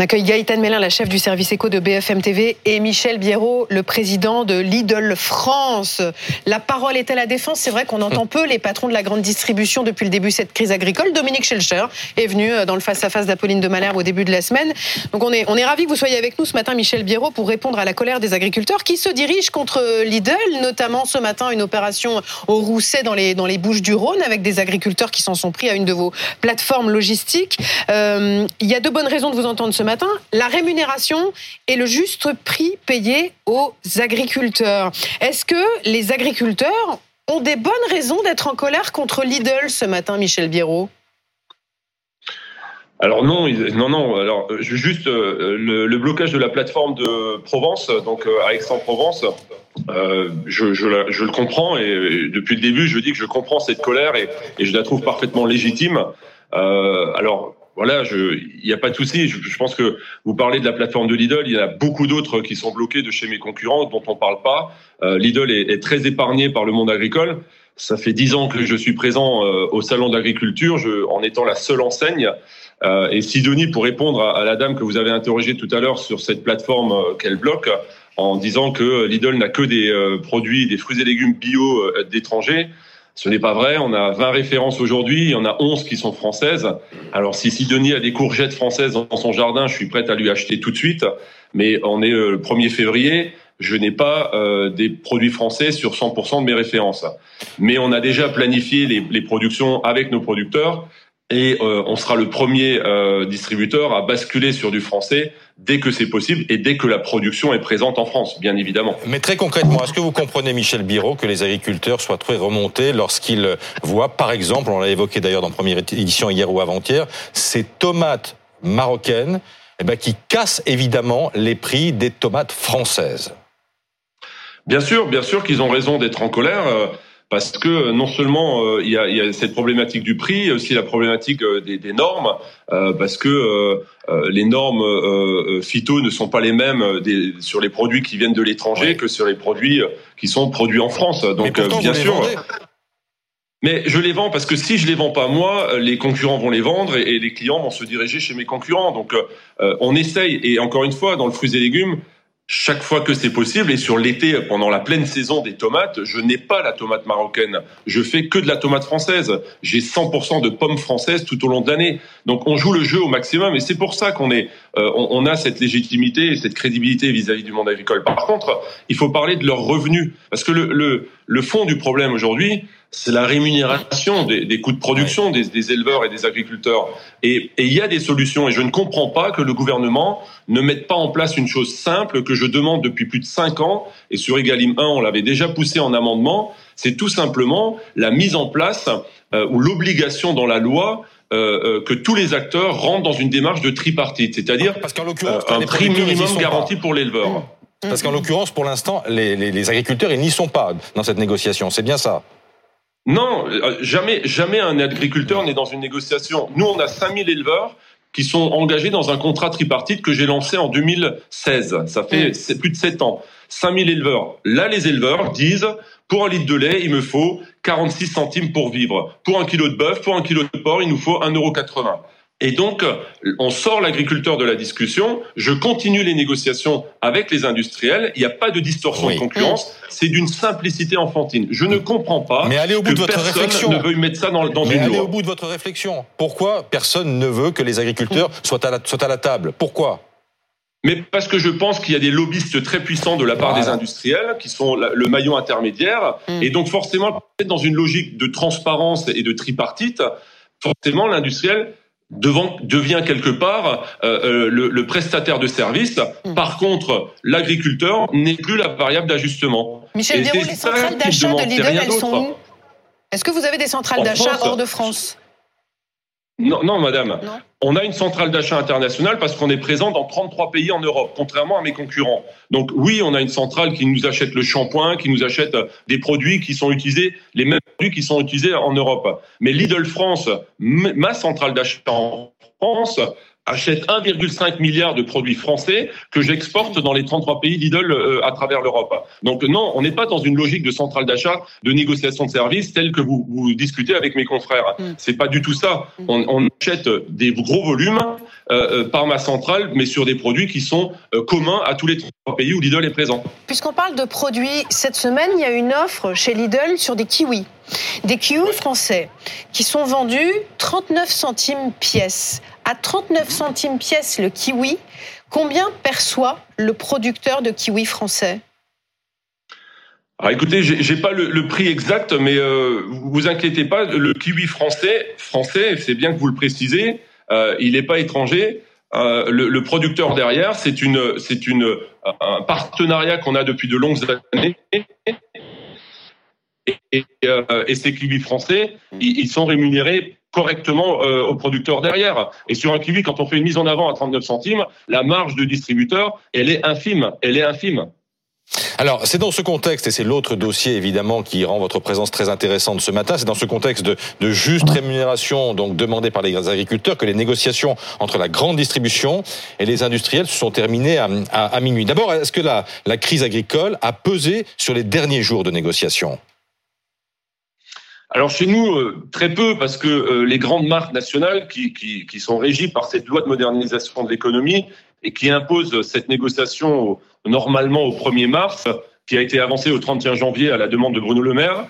On accueille Gaëtan Mélin, la chef du service éco de BFM TV, et Michel Biérot, le président de Lidl France. La parole est à la défense. C'est vrai qu'on entend peu les patrons de la grande distribution depuis le début de cette crise agricole. Dominique Schelcher est venu euh, dans le face-à-face d'Apolline de Malherbe au début de la semaine. Donc on est, on est ravis que vous soyez avec nous ce matin, Michel Biérot, pour répondre à la colère des agriculteurs qui se dirigent contre Lidl, notamment ce matin une opération au Rousset dans les, dans les Bouches du Rhône avec des agriculteurs qui s'en sont pris à une de vos plateformes logistiques. Euh, il y a de bonnes raisons de vous entendre ce matin. La rémunération et le juste prix payé aux agriculteurs. Est-ce que les agriculteurs ont des bonnes raisons d'être en colère contre Lidl ce matin, Michel Biérot alors non, non, non. Alors juste euh, le, blocage de la plateforme de Provence, donc euh, à Aix-en-Provence, euh, je, je, le comprends et depuis le début, je dis que je comprends cette colère et, et je la trouve parfaitement légitime. Euh, alors voilà, il n'y a pas de souci. Je, pense que vous parlez de la plateforme de Lidl, il y en a beaucoup d'autres qui sont bloqués de chez mes concurrents dont on ne parle pas. Euh, Lidl est, très épargné par le monde agricole. Ça fait dix ans que je suis présent euh, au salon d'agriculture, en étant la seule enseigne. Euh, et Sidonie, pour répondre à, la dame que vous avez interrogée tout à l'heure sur cette plateforme qu'elle bloque, en disant que Lidl n'a que des produits, des fruits et légumes bio d'étrangers. Ce n'est pas vrai. On a 20 références aujourd'hui. Il y en a 11 qui sont françaises. Alors, si Sidonie a des courgettes françaises dans son jardin, je suis prête à lui acheter tout de suite. Mais on est euh, le 1er février. Je n'ai pas euh, des produits français sur 100% de mes références. Mais on a déjà planifié les, productions avec nos producteurs et euh, on sera le premier distributeur à basculer sur du français dès que c'est possible et dès que la production est présente en France, bien évidemment. Mais très concrètement, est-ce que vous comprenez, Michel Biro, que les agriculteurs soient très remontés lorsqu'ils voient, par exemple, on l'a évoqué d'ailleurs dans première édition hier ou avant-hier, ces tomates marocaines eh ben, qui cassent évidemment les prix des tomates françaises? Bien sûr, bien sûr qu'ils ont raison d'être en colère. Parce que euh, non seulement euh, il y, a, y, a, cette problématique du prix, il y a aussi la problématique euh, des, des normes, parce que les normes phyto ne sont pas les mêmes des, sur les produits qui viennent de l'étranger que sur les produits qui sont produits en France. Donc bien sûr. Mais je les vends parce que si je les vends pas moi, les concurrents vont les vendre et, les clients vont se diriger chez mes concurrents. Donc on essaye et encore une fois dans le fruits et légumes, chaque fois que c'est possible. Et sur l'été, pendant la pleine saison des tomates, je n'ai pas la tomate marocaine. Je fais que de la tomate française. J'ai 100% de pommes françaises tout au long de l'année. Donc on joue le jeu au maximum. Et c'est pour ça qu'on est, euh, on, a cette légitimité et cette crédibilité vis-à-vis du monde agricole. Par contre, il faut parler de leurs revenus. Parce que le, le, le fond du problème aujourd'hui, c'est la rémunération des, des, coûts de production des, des, éleveurs et des agriculteurs. Et il y a des solutions. Et je ne comprends pas que le gouvernement ne mette pas en place une chose simple que je demande depuis plus de cinq ans. Et sur Egalim 1, on l'avait déjà poussé en amendement. C'est tout simplement la mise en place euh, ou l'obligation dans la loi euh, euh, que tous les acteurs rentrent dans une démarche de tripartite, c'est-à-dire un prix minimum garanti pour l'éleveur. Parce qu'en l'occurrence, pour l'instant, les, les, les agriculteurs, ils n'y sont pas dans cette négociation. C'est bien ça. Non, euh, jamais, jamais un agriculteur n'est dans une négociation. Nous, on a 5000 éleveurs qui sont engagés dans un contrat tripartite que j'ai lancé en 2016. Ça fait plus de 7 ans. 5000 éleveurs. Là, les éleveurs disent, pour un litre de lait, il me faut 46 centimes pour vivre. Pour un kilo de bœuf, pour un kilo de porc, il nous faut 1,80 et donc, on sort l'agriculteur de la discussion. Je continue les négociations avec les industriels. Il n'y a pas de distorsion de concurrence. C'est d'une simplicité enfantine. Je ne comprends pas Mais allez au bout que de votre personne réflexion. ne veuille mettre ça dans, dans Mais une allez loi. au bout de votre réflexion. Pourquoi personne ne veut que les agriculteurs soient à la, soient à la table? Pourquoi? Mais parce que je pense qu'il y a des lobbyistes très puissants de la part Voilà. des industriels qui sont la- le maillon intermédiaire. Mm. Et donc forcément, dans une logique de transparence et de tripartite, forcément l'industriel devant- devient quelque part euh, euh, le, le prestataire de service. Mm. Par contre, l'agriculteur n'est plus la variable d'ajustement. Michel c'est les centrales d'achat de Lidl, elles sont où? Est-ce que vous avez des centrales En d'achat hors de France? Non, non, madame. Non. On a une centrale d'achat internationale parce qu'on est présent dans 33 pays en Europe, contrairement à mes concurrents. Donc oui, on a une centrale qui nous achète le shampoing, qui nous achète euh, des produits qui sont utilisés, les mêmes produits qui sont utilisés en Europe. Mais Lidl France, ma centrale d'achat en France, achète 1,5 milliard de produits français que j'exporte dans les 33 pays Lidl euh, à travers l'Europe. Donc non, on n'est pas dans une logique de centrale d'achat, de négociation de services telle que vous, vous discutez avec mes confrères. Mm. C'est pas du tout ça. Mm. On, on achète des gros volumes euh, euh, par ma centrale, mais sur des produits qui sont communs à tous les trois pays où Lidl est présent. Puisqu'on parle de produits, cette semaine, il y a une offre chez Lidl sur des kiwis. Des kiwis français qui sont vendus 39 centimes pièce. À 39 centimes pièce le kiwi, combien perçoit le producteur de kiwis français? Alors écoutez, j'ai pas le, prix exact, mais euh, vous inquiétez pas, le kiwi français, français, c'est bien que vous le précisez, euh, il n'est pas étranger. Euh, le, producteur derrière, c'est une, c'est une, un partenariat qu'on a depuis de longues années et, euh, ces kiwis français, ils, sont rémunérés correctement euh, aux producteurs derrière. Et sur un kiwi, quand on fait une mise en avant à 39 centimes, la marge de distributeur, elle est infime. Elle est infime. Alors, c'est dans ce contexte, et c'est l'autre dossier évidemment qui rend votre présence très intéressante ce matin, c'est dans ce contexte de, de, juste rémunération donc demandée par les agriculteurs que les négociations entre la grande distribution et les industriels se sont terminées à minuit. D'abord, est-ce que la, la crise agricole a pesé sur les derniers jours de négociations? Alors chez nous, euh, très peu, parce que euh, les grandes marques nationales qui, qui, qui, sont régies par cette loi de modernisation de l'économie et qui impose cette négociation normalement au 1er mars, qui a été avancée au 31 janvier à la demande de Bruno Le Maire.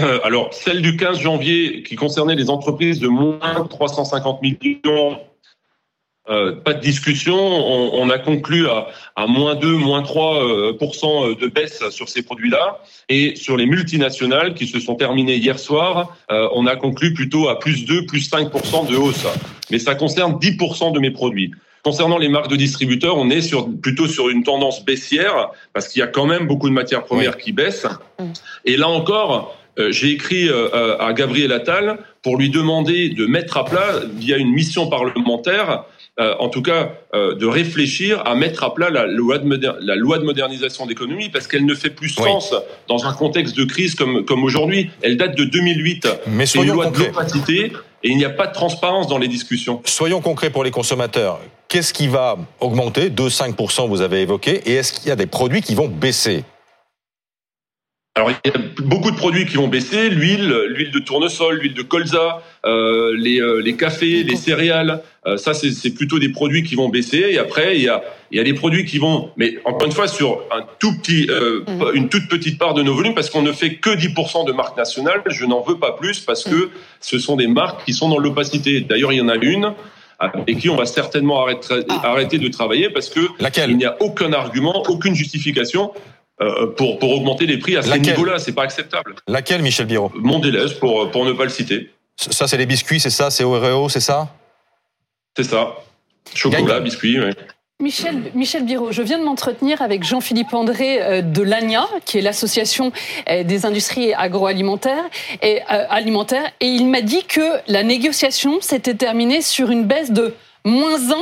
Euh, alors celle du 15 janvier qui concernait les entreprises de moins 350 millions euh, pas de discussion. On, a conclu à, à, moins 2, moins 3 euh, de baisse sur ces produits-là. Et sur les multinationales qui se sont terminées hier soir, euh, on a conclu plutôt à plus 2, plus 5% de hausse. Mais ça concerne 10% de mes produits. Concernant les marques de distributeurs, on est sur, plutôt sur une tendance baissière parce qu'il y a quand même beaucoup de matières premières qui baissent. Mm. Et là encore, j'ai écrit à Gabriel Attal pour lui demander de mettre à plat, via une mission parlementaire, euh, en tout cas, euh, de réfléchir à mettre à plat la loi de, la loi de modernisation d'économie parce qu'elle ne fait plus sens dans un contexte de crise comme, comme aujourd'hui. Elle date de 2008. Mais c'est une loi de l'opacité et il n'y a pas de transparence dans les discussions. Soyons concrets pour les consommateurs. Qu'est-ce qui va augmenter? 2-5%, vous avez évoqué, et est-ce qu'il y a des produits qui vont baisser? Alors il y a beaucoup de produits qui vont baisser, l'huile, l'huile de tournesol, l'huile de colza, euh, les, euh, les cafés, les céréales. Euh, ça c'est plutôt des produits qui vont baisser. Et après il y a il y a des produits qui vont, mais encore une fois sur un tout petit, euh, mmh. une toute petite part de nos volumes parce qu'on ne fait que 10% de marques nationales. Je n'en veux pas plus parce que ce sont des marques qui sont dans l'opacité. D'ailleurs il y en a une avec qui on va certainement arrêter, ah. arrêter de travailler parce que il n'y a aucun argument, aucune justification pour, pour augmenter les prix à ce niveau-là. C'est pas acceptable. Laquelle, Michel Biro Mondelez, pour, pour ne pas le citer. Ça, c'est les biscuits, c'est ça C'est Oreo, c'est ça C'est ça. Chocolat, biscuits, oui. Michel, Michel Biro, je viens de m'entretenir avec Jean-Philippe André euh, de l'ANIA, qui est l'association euh, des industries agroalimentaires et alimentaires, et il m'a dit que la négociation s'était terminée sur une baisse de moins 1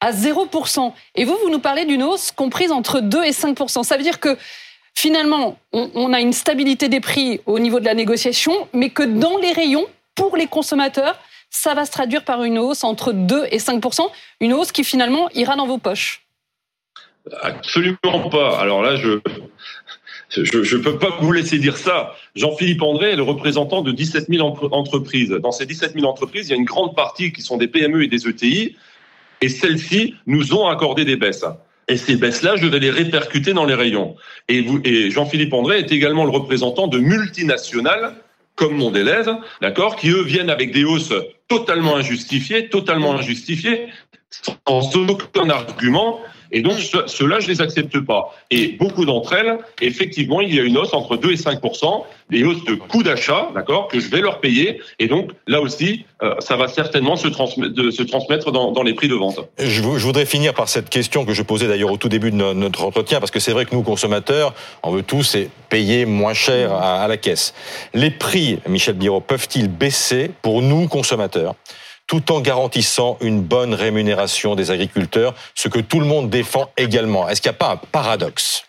à 0%. Et vous, vous nous parlez d'une hausse comprise entre 2 et 5%. Ça veut dire que finalement, on, a une stabilité des prix au niveau de la négociation, mais que dans les rayons, pour les consommateurs, ça va se traduire par une hausse entre 2 et 5%, une hausse qui finalement ira dans vos poches. Absolument pas. Alors là, je je ne peux pas vous laisser dire ça. Jean-Philippe André est le représentant de 17 000 entreprises. Dans ces 17 000 entreprises, il y a une grande partie qui sont des PME et des ETI et celles-ci nous ont accordé des baisses. Et ces baisses-là, je vais les répercuter dans les rayons. Et, Jean-Philippe André est également le représentant de multinationales comme Mondelez, d'accord, qui eux viennent avec des hausses totalement injustifiées, totalement injustifiées, sans aucun argument, et donc, ceux-là, je les accepte pas. Et beaucoup d'entre elles, effectivement, il y a une hausse entre 2 et 5 des hausses de coûts d'achat, d'accord, que je vais leur payer. Et donc, là aussi, euh, ça va certainement se, transmettre, dans, les prix de vente. Je, voudrais finir par cette question que je posais d'ailleurs au tout début de notre entretien, parce que c'est vrai que nous, consommateurs, on veut tous payer moins cher à, à la caisse. Les prix, Michel Biro, peuvent-ils baisser pour nous, consommateurs? Tout en garantissant une bonne rémunération des agriculteurs, ce que tout le monde défend également. Est-ce qu'il n'y a pas un paradoxe?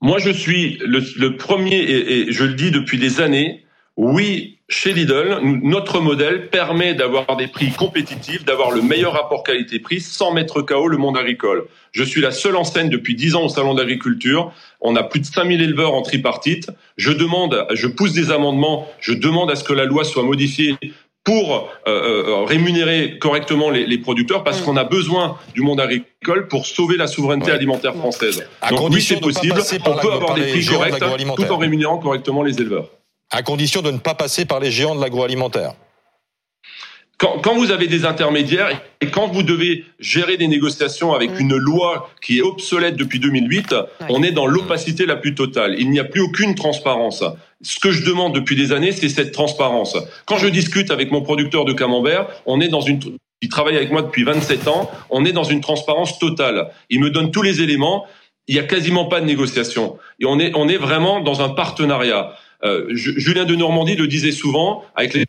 Moi, je suis le, premier, et, je le dis depuis des années, oui, chez Lidl, notre modèle permet d'avoir des prix compétitifs, d'avoir le meilleur rapport qualité-prix sans mettre KO le monde agricole. Je suis la seule enseigne depuis 10 ans au salon d'agriculture. On a plus de 5000 éleveurs en tripartite. Je demande, je pousse des amendements, je demande à ce que la loi soit modifiée pour euh, euh, rémunérer correctement les, producteurs parce mm. qu'on a besoin du monde agricole pour sauver la souveraineté alimentaire française. Donc oui, c'est possible. On peut avoir des prix corrects tout en rémunérant correctement les éleveurs à condition de ne pas passer par les géants de l'agroalimentaire. Quand, quand, vous avez des intermédiaires et quand vous devez gérer des négociations avec une loi qui est obsolète depuis 2008, on est dans l'opacité la plus totale. Il n'y a plus aucune transparence. Ce que je demande depuis des années, c'est cette transparence. Quand je discute avec mon producteur de camembert, on est dans une il travaille avec moi depuis 27 ans, on est dans une transparence totale. Il me donne tous les éléments, il n'y a quasiment pas de négociation. Et on est, on est vraiment dans un partenariat. Euh, Julien de Normandie le disait souvent, avec les...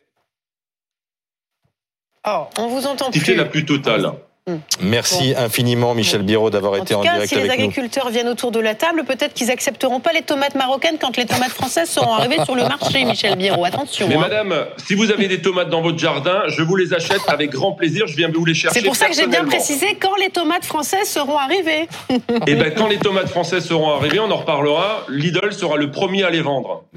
Oh, on vous entend plus. la plus totale. Hmm. Merci infiniment, Michel Biro, d'avoir été en direct avec nous. Si les agriculteurs viennent autour de la table, peut-être qu'ils accepteront pas les tomates marocaines quand les tomates françaises seront arrivées sur le marché, Michel Biro. Attention. Mais hein. madame, si vous avez des tomates dans votre jardin, je vous les achète avec grand plaisir. Je viens vous les chercher. C'est pour ça que j'ai bien précisé quand les tomates françaises seront arrivées. Et eh ben, quand les tomates françaises seront arrivées, on en reparlera. Lidl sera le premier à les vendre.